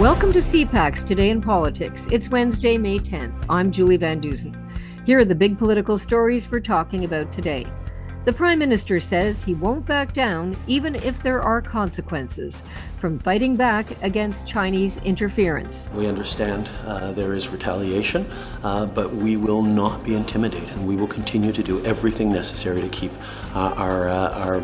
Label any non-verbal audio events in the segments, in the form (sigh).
Welcome to CPAC's Today in Politics. It's Wednesday, May 10th. I'm Julie Van Dusen. Here are the big political stories we're talking about today. The Prime Minister says he won't back down even if there are consequences from fighting back against Chinese interference. We understand uh, there is retaliation, uh, but we will not be intimidated. We will continue to do everything necessary to keep uh, our, uh, our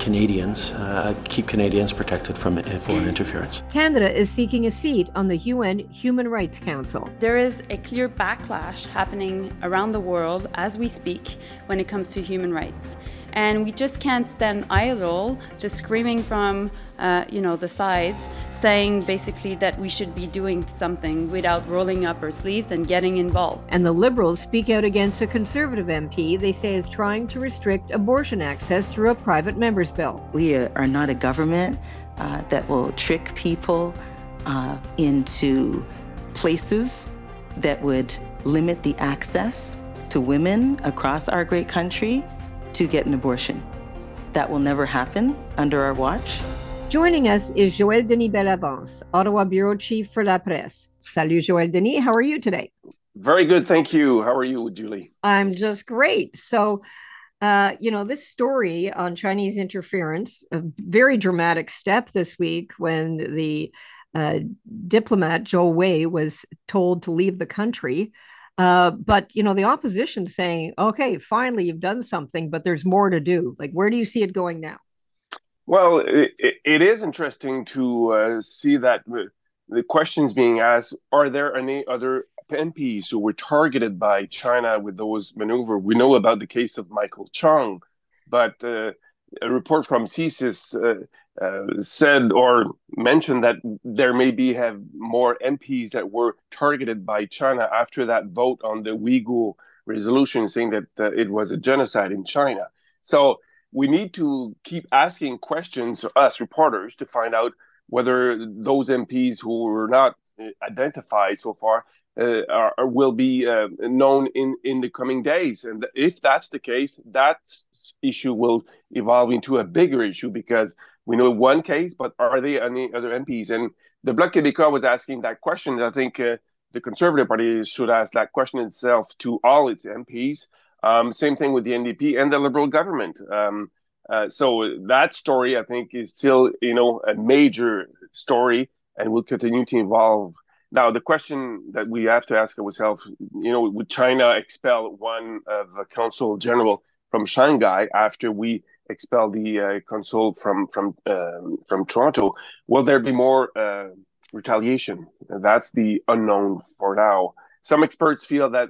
Canadians, uh, keep Canadians protected from foreign interference. Canada is seeking a seat on the UN Human Rights Council. There is a clear backlash happening around the world as we speak when it comes to human rights. And we just can't stand idle, just screaming from uh, you know the sides, saying basically that we should be doing something without rolling up our sleeves and getting involved. And the Liberals speak out against a Conservative MP they say is trying to restrict abortion access through a private member's bill. We are not a government uh, that will trick people uh, into places that would limit the access to women across our great country to get an abortion. That will never happen under our watch. Joining us is Joël Denis Bellavance, Ottawa Bureau Chief for La Presse. Salut, Joël Denis. How are you today? Very good. Thank you. How are you, Julie? I'm just great. So, uh, you know, this story on Chinese interference, a very dramatic step this week when the uh, diplomat Zhao Wei was told to leave the country. Uh, but you know, the opposition saying, "Okay, finally, you've done something, but there's more to do." Like, where do you see it going now? Well, it, it is interesting to uh, see that the questions being asked: Are there any other MPs who were targeted by China with those maneuver? We know about the case of Michael Chong, but uh, a report from CSIS uh, uh, said or mentioned that there may be have more MPs that were targeted by China after that vote on the Uyghur resolution, saying that uh, it was a genocide in China. So we need to keep asking questions, us reporters, to find out whether those MPs who were not uh, identified so far uh, are, will be uh, known in, in the coming days. And if that's the case, that issue will evolve into a bigger issue because we know one case, but are there any other MPs? And the Bloc Québécois was asking that question. I think uh, the Conservative Party should ask that question itself to all its MPs. Um, same thing with the NDP and the Liberal government. Um, uh, so that story, I think, is still you know a major story and will continue to evolve now, the question that we have to ask ourselves, you know, would China expel one of the consul general from Shanghai after we expel the uh, consul from from um, from Toronto? Will there be more uh, retaliation? That's the unknown for now. Some experts feel that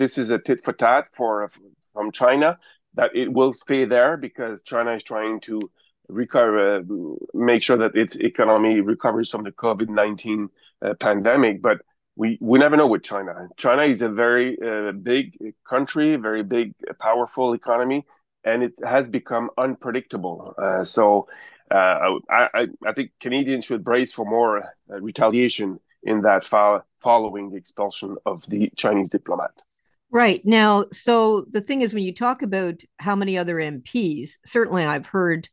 this is a tit for tat for from China, that it will stay there because China is trying to recover, uh, make sure that its economy recovers from the COVID nineteen uh, pandemic. But we we never know with China. China is a very uh, big country, very big, powerful economy, and it has become unpredictable. Uh, so uh, I, I think Canadians should brace for more uh, retaliation in that fo- following the expulsion of the Chinese diplomat. Right. Now, so the thing is, when you talk about how many other MPs, certainly I've heard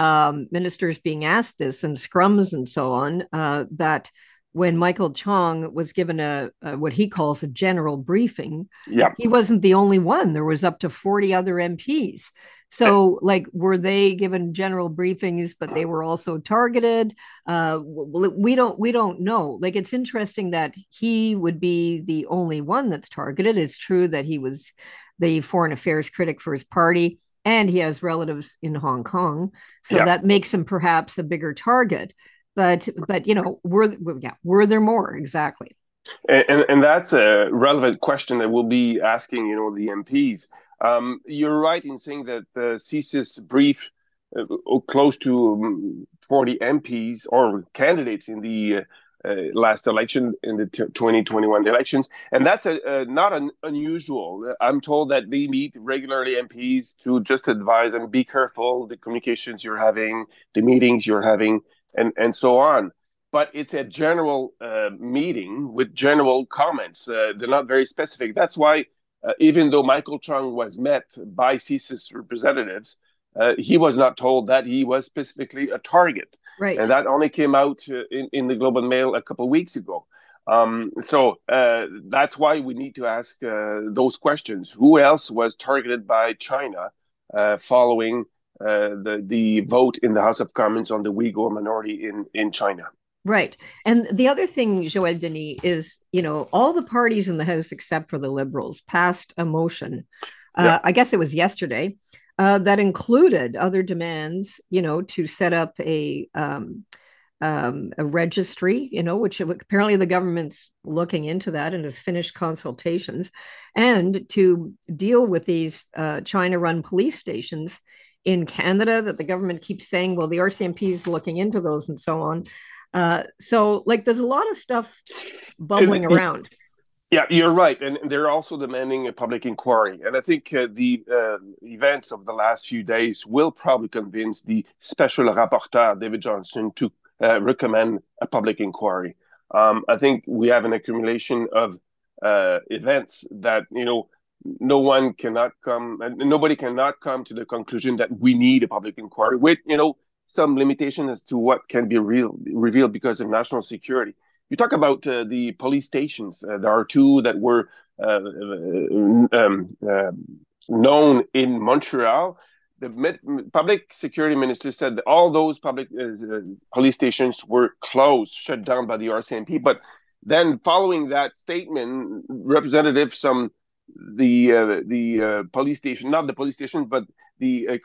um, ministers being asked this and scrums and so on, uh, that when Michael Chong was given a, a, what he calls a general briefing, yeah. he wasn't the only one. There was up to 40 other MPs. So, like, were they given general briefings, but they were also targeted? Uh, we don't we don't know. Like, it's interesting that he would be the only one that's targeted. It's true that he was the foreign affairs critic for his party, and he has relatives in Hong Kong, so yeah. that makes him perhaps a bigger target but but you know were yeah were there more? Exactly. And, and, and that's a relevant question that we'll be asking you know the mps um, you're right in saying that the CSIS brief uh, close to um, 40 MPs or candidates in the uh, uh, last election in the t- 2021 elections. And that's a, a not an unusual. I'm told that they meet regularly mps to just advise and be careful the communications you're having the meetings you're having and and so on but it's a general uh, meeting with general comments uh, they're not very specific that's why uh, even though michael chong was met by CSIS representatives uh, he was not told that he was specifically a target right. and that only came out uh, in, in the Globe and Mail a couple of weeks ago. Um, so uh, that's why we need to ask uh, those questions. Who else was targeted by China uh, following the the vote in the House of Commons on the Uyghur minority in in China? Right. And the other thing, Joel Denis, is, you know, all the parties in the House, except for the Liberals, passed a motion. Uh, yeah. I guess it was yesterday uh, that included other demands, you know, to set up a um, um, a registry, you know, which apparently the government's looking into that and has finished consultations, and to deal with these uh, China-run police stations in Canada that the government keeps saying, well, the RCMP is looking into those and so on. Uh, so, like, there's a lot of stuff bubbling it, around. Yeah, you're right, and they're also demanding a public inquiry. And I think uh, the uh, events of the last few days will probably convince the special rapporteur David Johnston to uh, recommend a public inquiry. Um, I think we have an accumulation of uh, events that you know no one cannot come, nobody cannot come to the conclusion that we need a public inquiry with you know some limitation as to what can be real, revealed because of national security. You talk about uh, the police stations. Uh, there are two that were uh, um, um, known in Montreal. The public security minister said that all those public uh, police stations were closed, shut down by the RCMP. But then, following that statement, representatives from the uh, the uh, police station, not the police station, but the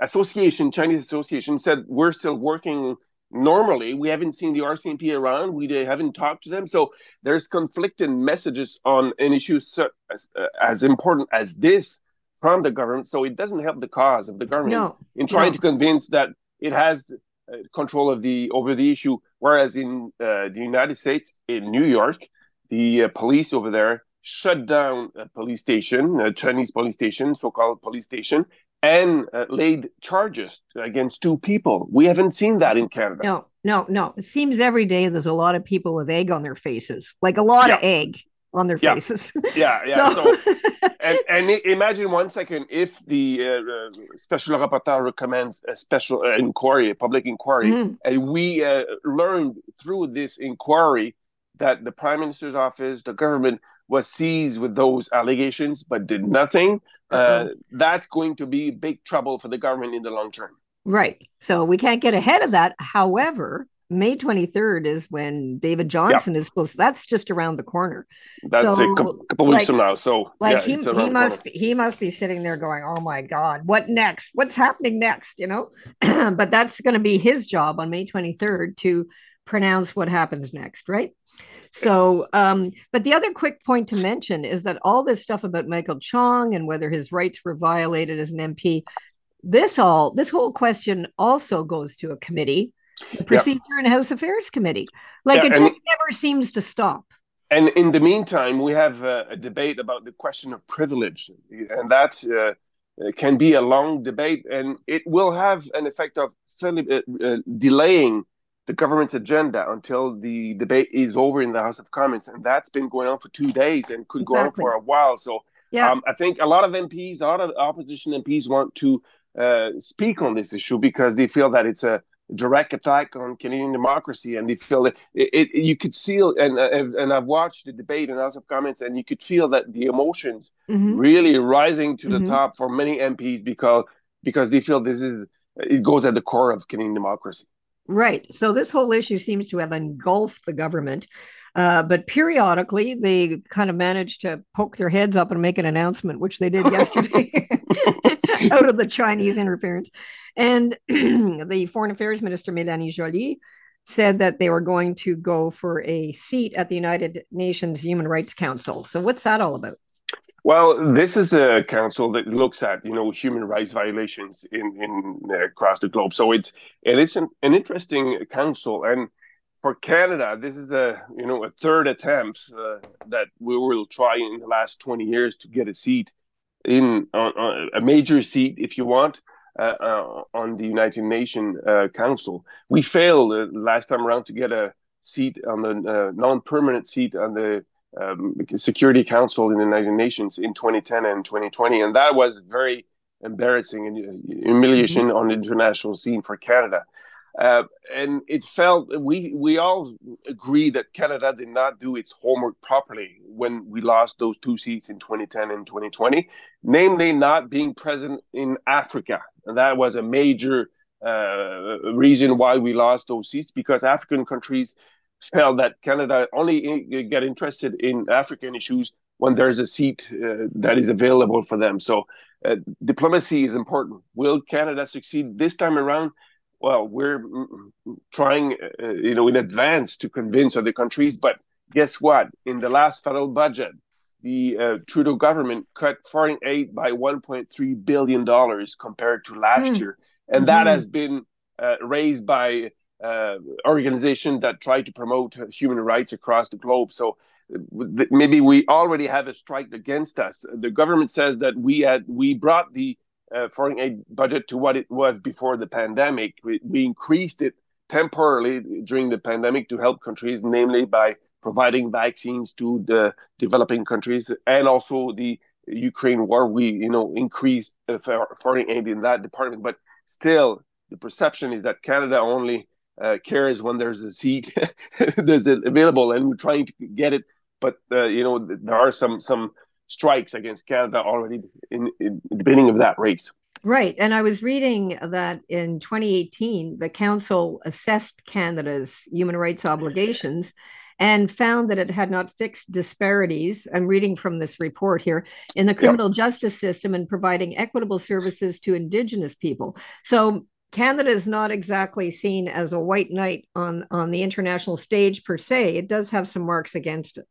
association, Chinese association, said we're still working normally. We haven't seen the RCMP around. We haven't talked to them. So there's conflicting messages on an issue so, as, uh, as, important as this from the government. So it doesn't help the cause of the government no, in trying no. to convince that it has uh, control of the over the issue. Whereas in uh, the United States, in New York, the uh, police over there shut down a police station, a Chinese police station, so-called police station, and uh, laid charges against two people. We haven't seen that in Canada. No, no, no. It seems every day there's a lot of people with egg on their faces, like a lot yeah. of egg on their yeah. faces. (laughs) Yeah, yeah. So, so and, and, imagine one second if the uh, uh, special rapporteur recommends a special uh, inquiry, a public inquiry, mm. and we uh, learned through this inquiry that the prime minister's office, the government was seized with those allegations but did nothing, uh, that's going to be big trouble for the government in the long term. Right. So we can't get ahead of that. However, May 23rd is when David Johnston yeah. is supposed to, that's just around the corner. That's so, a couple, couple weeks like, from now. So like yeah, he, he must be, he must be sitting there going, Oh my God, what next? What's happening next? You know, (clears throat) but that's going to be his job on May 23rd to pronounce what happens next. Right. So, um, but the other quick point to mention is that all this stuff about Michael Chong and whether his rights were violated as an MP, this all this whole question also goes to a committee, the Procedure yeah. and House Affairs Committee. Like yeah, it just never seems to stop. And in the meantime, we have a, a debate about the question of privilege, and that uh, can be a long debate, and it will have an effect of uh, uh, delaying the government's agenda until the debate is over in the House of Commons, and that's been going on for two days and could exactly. go on for a while. So, yeah. Um, I think a lot of MPs, a lot of opposition MPs, want to uh, speak on this issue because they feel that it's a direct attack on Canadian democracy, and they feel that it, it you could see and uh, and I've watched the debate in the House of Commons, and you could feel that the emotions mm-hmm. really rising to mm-hmm. the top for many MPs because because they feel this is it goes at the core of Canadian democracy. Right. So this whole issue seems to have engulfed the government. Uh, but periodically, they kind of manage to poke their heads up and make an announcement, which they did yesterday (laughs) out of the Chinese interference. And (clears throat) the Foreign Affairs Minister, Mélanie Joly, said that they were going to go for a seat at the United Nations Human Rights Council. So, what's that all about? Well, this is a council that looks at you know human rights violations in in uh, across the globe. So it's it's an, an interesting council, and for Canada, this is a you know a third attempt uh, that we will try in the last twenty years to get a seat in on, a major seat, if you want, uh, uh on the United Nations uh, Council. We failed last time around to get a seat on the uh, non-permanent seat on the um, Security Council in the United Nations in 2010 and 2020, and that was very embarrassing and humiliation mm-hmm. on the international scene for Canada. Uh, and it felt we we all agree that Canada did not do its homework properly when we lost those two seats in 2010 and 2020, namely not being present in Africa. And that was a major uh, reason why we lost those seats because African countries felt that Canada only get interested in African issues when there's a seat uh, that is available for them. So uh, diplomacy is important. Will Canada succeed this time around? Well, we're mm, mm, trying, uh, you know, in advance to convince other countries. But guess what? In the last federal budget, the uh, Trudeau government cut foreign aid by 1.3 billion dollars compared to last mm. year, and mm-hmm. that has been uh, raised by uh, organizations that try to promote human rights across the globe. So maybe we already have a strike against us. The government says that we had we brought the uh, foreign aid budget to what it was before the pandemic. We, we increased it temporarily during the pandemic to help countries, namely by providing vaccines to the developing countries and also the Ukraine war. We you know increased foreign aid in that department, but still the perception is that Canada only uh, cares when there's a seat (laughs) there's it available and we're trying to get it but uh, you know there are some some strikes against Canada already in, in the beginning of that race. Right. And I was reading that in 2018, the Council assessed Canada's human rights obligations and found that it had not fixed disparities. I'm reading from this report here in the criminal yep. justice system and providing equitable services to Indigenous people. So Canada is not exactly seen as a white knight on, on the international stage per se. It does have some marks against it.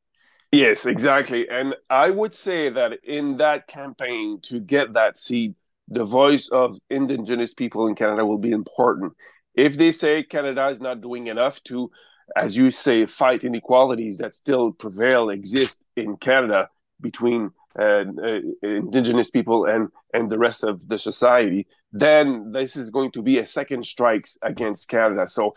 Yes, exactly. And I would say that in that campaign to get that seat, the voice of Indigenous people in Canada will be important. If they say Canada is not doing enough to, as you say, fight inequalities that still prevail, exist in Canada between uh, uh, Indigenous people and, and the rest of the society, then this is going to be a second strikes against Canada. So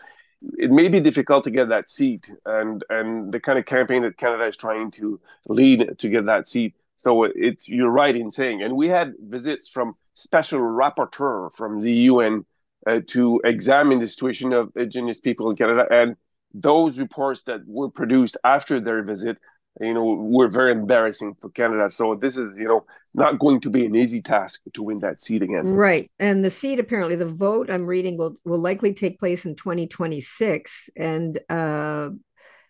it may be difficult to get that seat and and the kind of campaign that canada is trying to lead to get that seat so it's you're right in saying and we had visits from special rapporteur from the un uh, to examine the situation of indigenous people in canada and those reports that were produced after their visit you know, were very embarrassing for Canada. So this is, you know, not going to be an easy task to win that seat again. Right. And the seat, apparently, the vote I'm reading will will likely take place in 2026. And uh,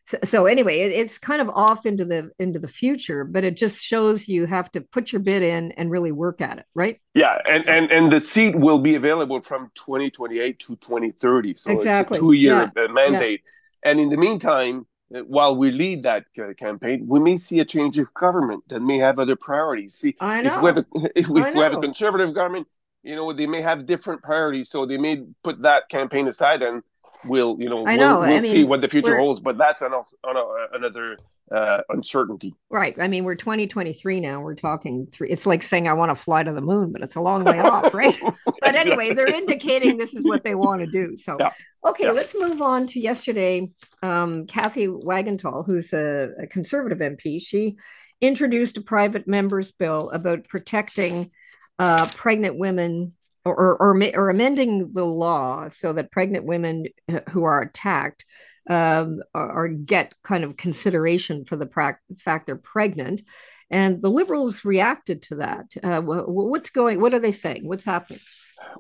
so, so anyway, it, it's kind of off into the into the future, but it just shows you have to put your bid in and really work at it, right? Yeah, and and and the seat will be available from 2028 to 2030. So exactly. it's a two year yeah. mandate. Yeah. And in the meantime while we lead that uh, campaign, we may see a change of government that may have other priorities. See, I if we have a, (laughs) if we, have a conservative government, you know, they may have different priorities, so they may put that campaign aside and we'll, you know, I know. we'll, we'll see mean, what the future holds. But that's an, an, another uh, uncertainty. Right. I mean, we're 2023 now. We're talking three. It's like saying I want to fly to the moon, but it's a long way off, right? (laughs) But anyway, they're indicating this is what they want to do. So, yeah. okay, yeah. let's move on to yesterday. Um, Cathay Wagantall, who's a, a conservative MP, she introduced a private member's bill about protecting uh, pregnant women or, or, or amending the law so that pregnant women who are attacked um, or, get kind of consideration for the pra- fact they're pregnant. And the liberals reacted to that. Uh, what's going? What are they saying? What's happening?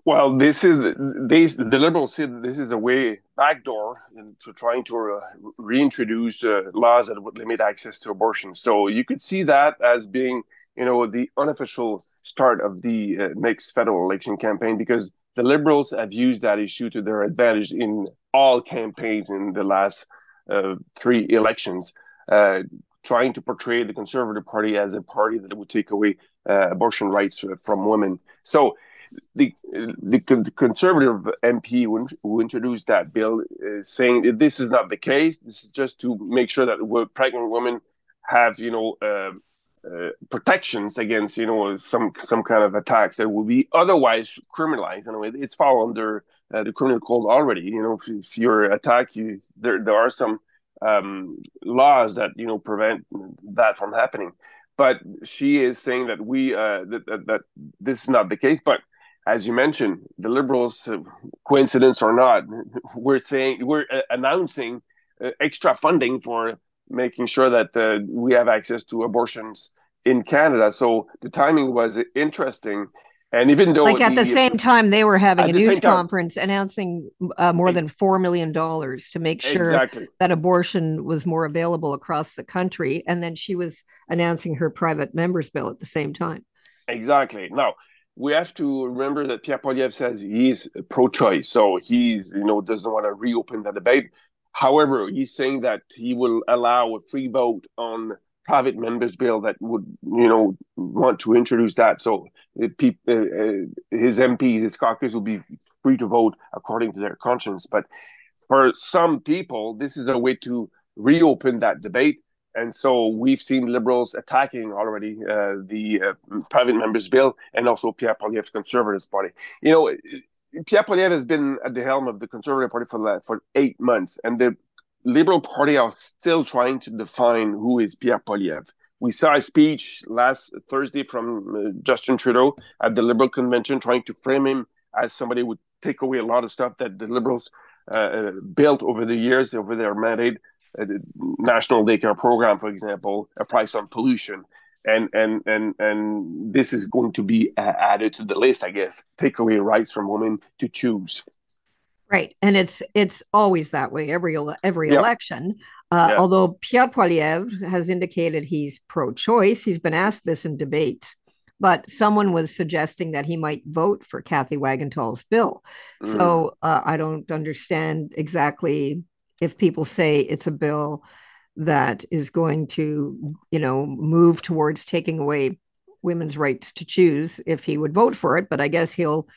Well, this is they, the liberals say this is a way backdoor into trying to uh, reintroduce uh, laws that would limit access to abortion. So you could see that as being, you know, the unofficial start of the uh, next federal election campaign because the liberals have used that issue to their advantage in all campaigns in the last uh, three elections, uh, trying to portray the Conservative Party as a party that would take away uh, abortion rights from women. So the, the, conservative MP who, who, introduced that bill is saying that this is not the case. This is just to make sure that pregnant women have, you know, uh, protections against you know some some kind of attacks that would be otherwise criminalized. Anyway, it's fall under uh, the criminal code already. You know, if, if you're attacked, you there there are some um, laws that you know prevent that from happening. But she is saying that we uh, that, that, that this is not the case. But as you mentioned, the Liberals, uh, coincidence or not, (laughs) we're saying we're uh, announcing extra funding for making sure that uh, we have access to abortions in Canada. So the timing was interesting. And even though, like at the, the same time, they were having a news conference announcing uh, more than four million dollars to make sure exactly. that abortion was more available across the country, and then she was announcing her private members bill at the same time. Exactly. Now we have to remember that Pierre Poilievre says he's pro-choice, so he's you know doesn't want to reopen the debate. However, he's saying that he will allow a free vote on private members bill that would you know want to introduce that. So uh, uh, his MPs, his caucus will be free to vote according to their conscience. But for some people, this is a way to reopen that debate and so we've seen liberals attacking already uh, the uh, private members bill and also Pierre Poilievre's Conservative Party. You know, Pierre Poilievre has been at the helm of the Conservative Party for for eight months, and the Liberal Party are still trying to define who is Pierre Poilievre. We saw a speech last Thursday from uh, Justin Trudeau at the Liberal convention, trying to frame him as somebody who would take away a lot of stuff that the Liberals uh, uh built over the years, over their mandate the national daycare program, for example, a price on pollution, and and and and this is going to be added to the list, I guess. Take away rights from women to choose. Right, and it's it's always that way every every yep. election. Uh, yep. Although Pierre Poilievre has indicated he's pro-choice, he's been asked this in debates. But someone was suggesting that he might vote for Cathay Wagantall's bill. Mm. So uh, I don't understand exactly if people say it's a bill that is going to, you know, move towards taking away women's rights to choose, if he would vote for it. But I guess he'll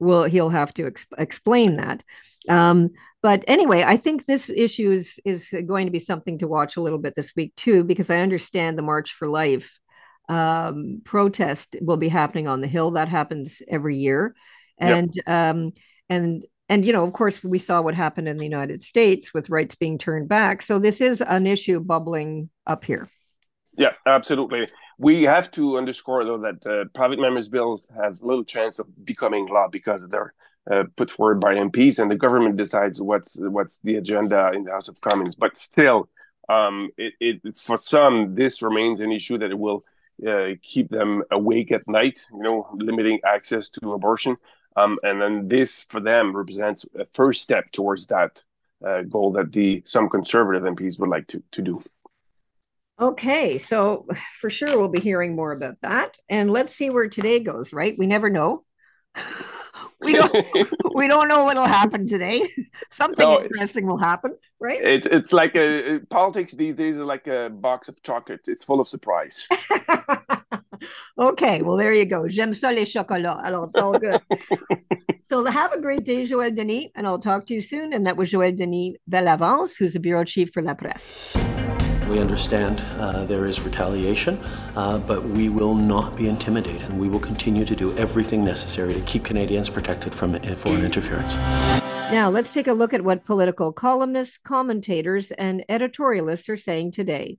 will he'll have to ex- explain that. Um, but anyway, I think this issue is is going to be something to watch a little bit this week too, because I understand the March for Life um, protest will be happening on the Hill. That happens every year, and yep. um, and and you know of course we saw what happened in the united states with rights being turned back so this is an issue bubbling up here yeah absolutely we have to underscore though that uh, private members bills have little chance of becoming law because they're uh, put forward by MPs and the government decides what's what's the agenda in the House of Commons. But still, um, it, it for some this remains an issue that it will uh, keep them awake at night. You know, limiting access to abortion. Um, and then this for them represents a first step towards that uh, goal that the some conservative MPs would like to, to do. Okay, so (laughs) for sure we'll be hearing more about that, and let's see where today goes. Right, we never know. (laughs) we don't (laughs) we don't know what'll happen today. Something no, interesting will happen, right? It's it's like a politics these days is like a box of chocolates. It's full of surprise. Okay, well there you go. J'aime ça les chocolats. Alors it's all good. (laughs) so have a great day, Joël Denis, and I'll talk to you soon. And that was Joël Denis Bellavance, who's the bureau chief for La Presse. We understand uh, there is retaliation, uh, but we will not be intimidated, and we will continue to do everything necessary to keep Canadians protected from foreign interference. Now, let's take a look at what political columnists, commentators, and editorialists are saying today.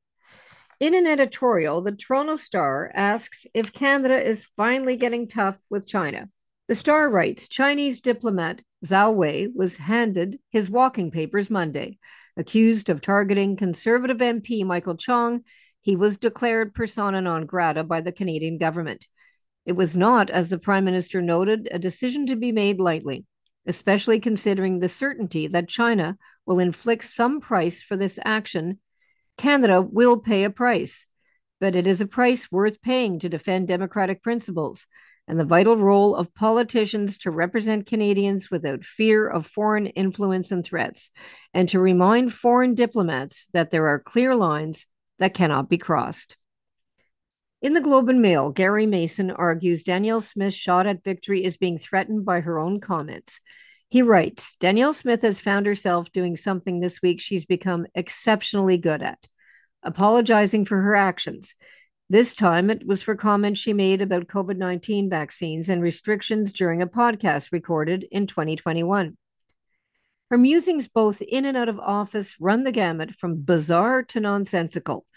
In an editorial, the Toronto Star asks if Canada is finally getting tough with China. The Star writes Chinese diplomat Zhao Wei was handed his walking papers Monday. Accused of targeting Conservative MP Michael Chong, he was declared persona non grata by the Canadian government. It was not, as the Prime Minister noted, a decision to be made lightly, especially considering the certainty that China will inflict some price for this action. Canada will pay a price, but it is a price worth paying to defend democratic principles and the vital role of politicians to represent Canadians without fear of foreign influence and threats, and to remind foreign diplomats that there are clear lines that cannot be crossed. In the Globe and Mail, Gary Mason argues Danielle Smith's shot at victory is being threatened by her own comments. He writes Danielle Smith has found herself doing something this week she's become exceptionally good at apologizing for her actions. This time it was for comments she made about COVID 19 vaccines and restrictions during a podcast recorded in 2021. Her musings, both in and out of office, run the gamut from bizarre to nonsensical,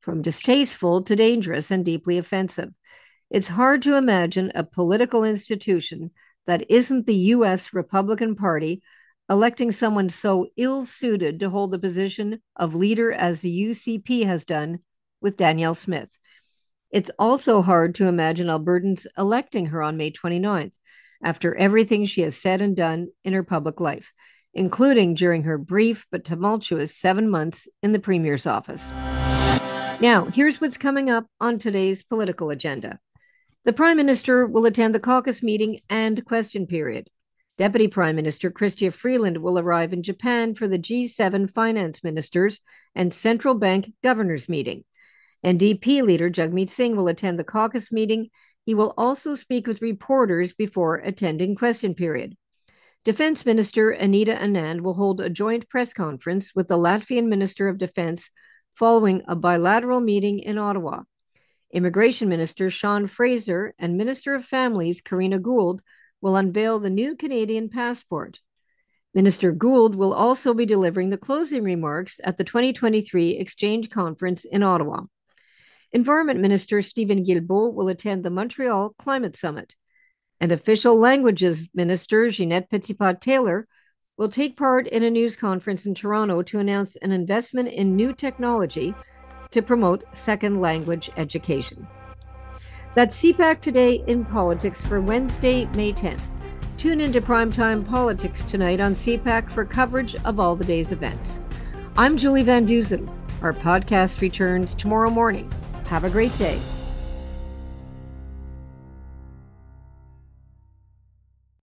from distasteful to dangerous and deeply offensive. It's hard to imagine a political institution that isn't the US Republican Party electing someone so ill suited to hold the position of leader as the UCP has done with Danielle Smith. It's also hard to imagine Albertans electing her on May 29th after everything she has said and done in her public life, including during her brief but tumultuous seven months in the Premier's office. Now, here's what's coming up on today's political agenda. The Prime Minister will attend the caucus meeting and question period. Deputy Prime Minister Chrystia Freeland will arrive in Japan for the G7 finance ministers and central bank governors meeting. NDP leader Jagmeet Singh will attend the caucus meeting. He will also speak with reporters before attending question period. Defense Minister Anita Anand will hold a joint press conference with the Latvian Minister of Defense following a bilateral meeting in Ottawa. Immigration Minister Sean Fraser and Minister of Families Karina Gould will unveil the new Canadian passport. Minister Gould will also be delivering the closing remarks at the 2023 Exchange Conference in Ottawa. Environment Minister Steven Guilbeault will attend the Montreal Climate Summit. And Official Languages Minister Ginette Petitpas Taylor will take part in a news conference in Toronto to announce an investment in new technology to promote second language education. That's CPAC Today in Politics for Wednesday, May 10th. Tune into Primetime Politics tonight on CPAC for coverage of all the day's events. I'm Julie Van Dusen. Our podcast returns tomorrow morning. Have a great day.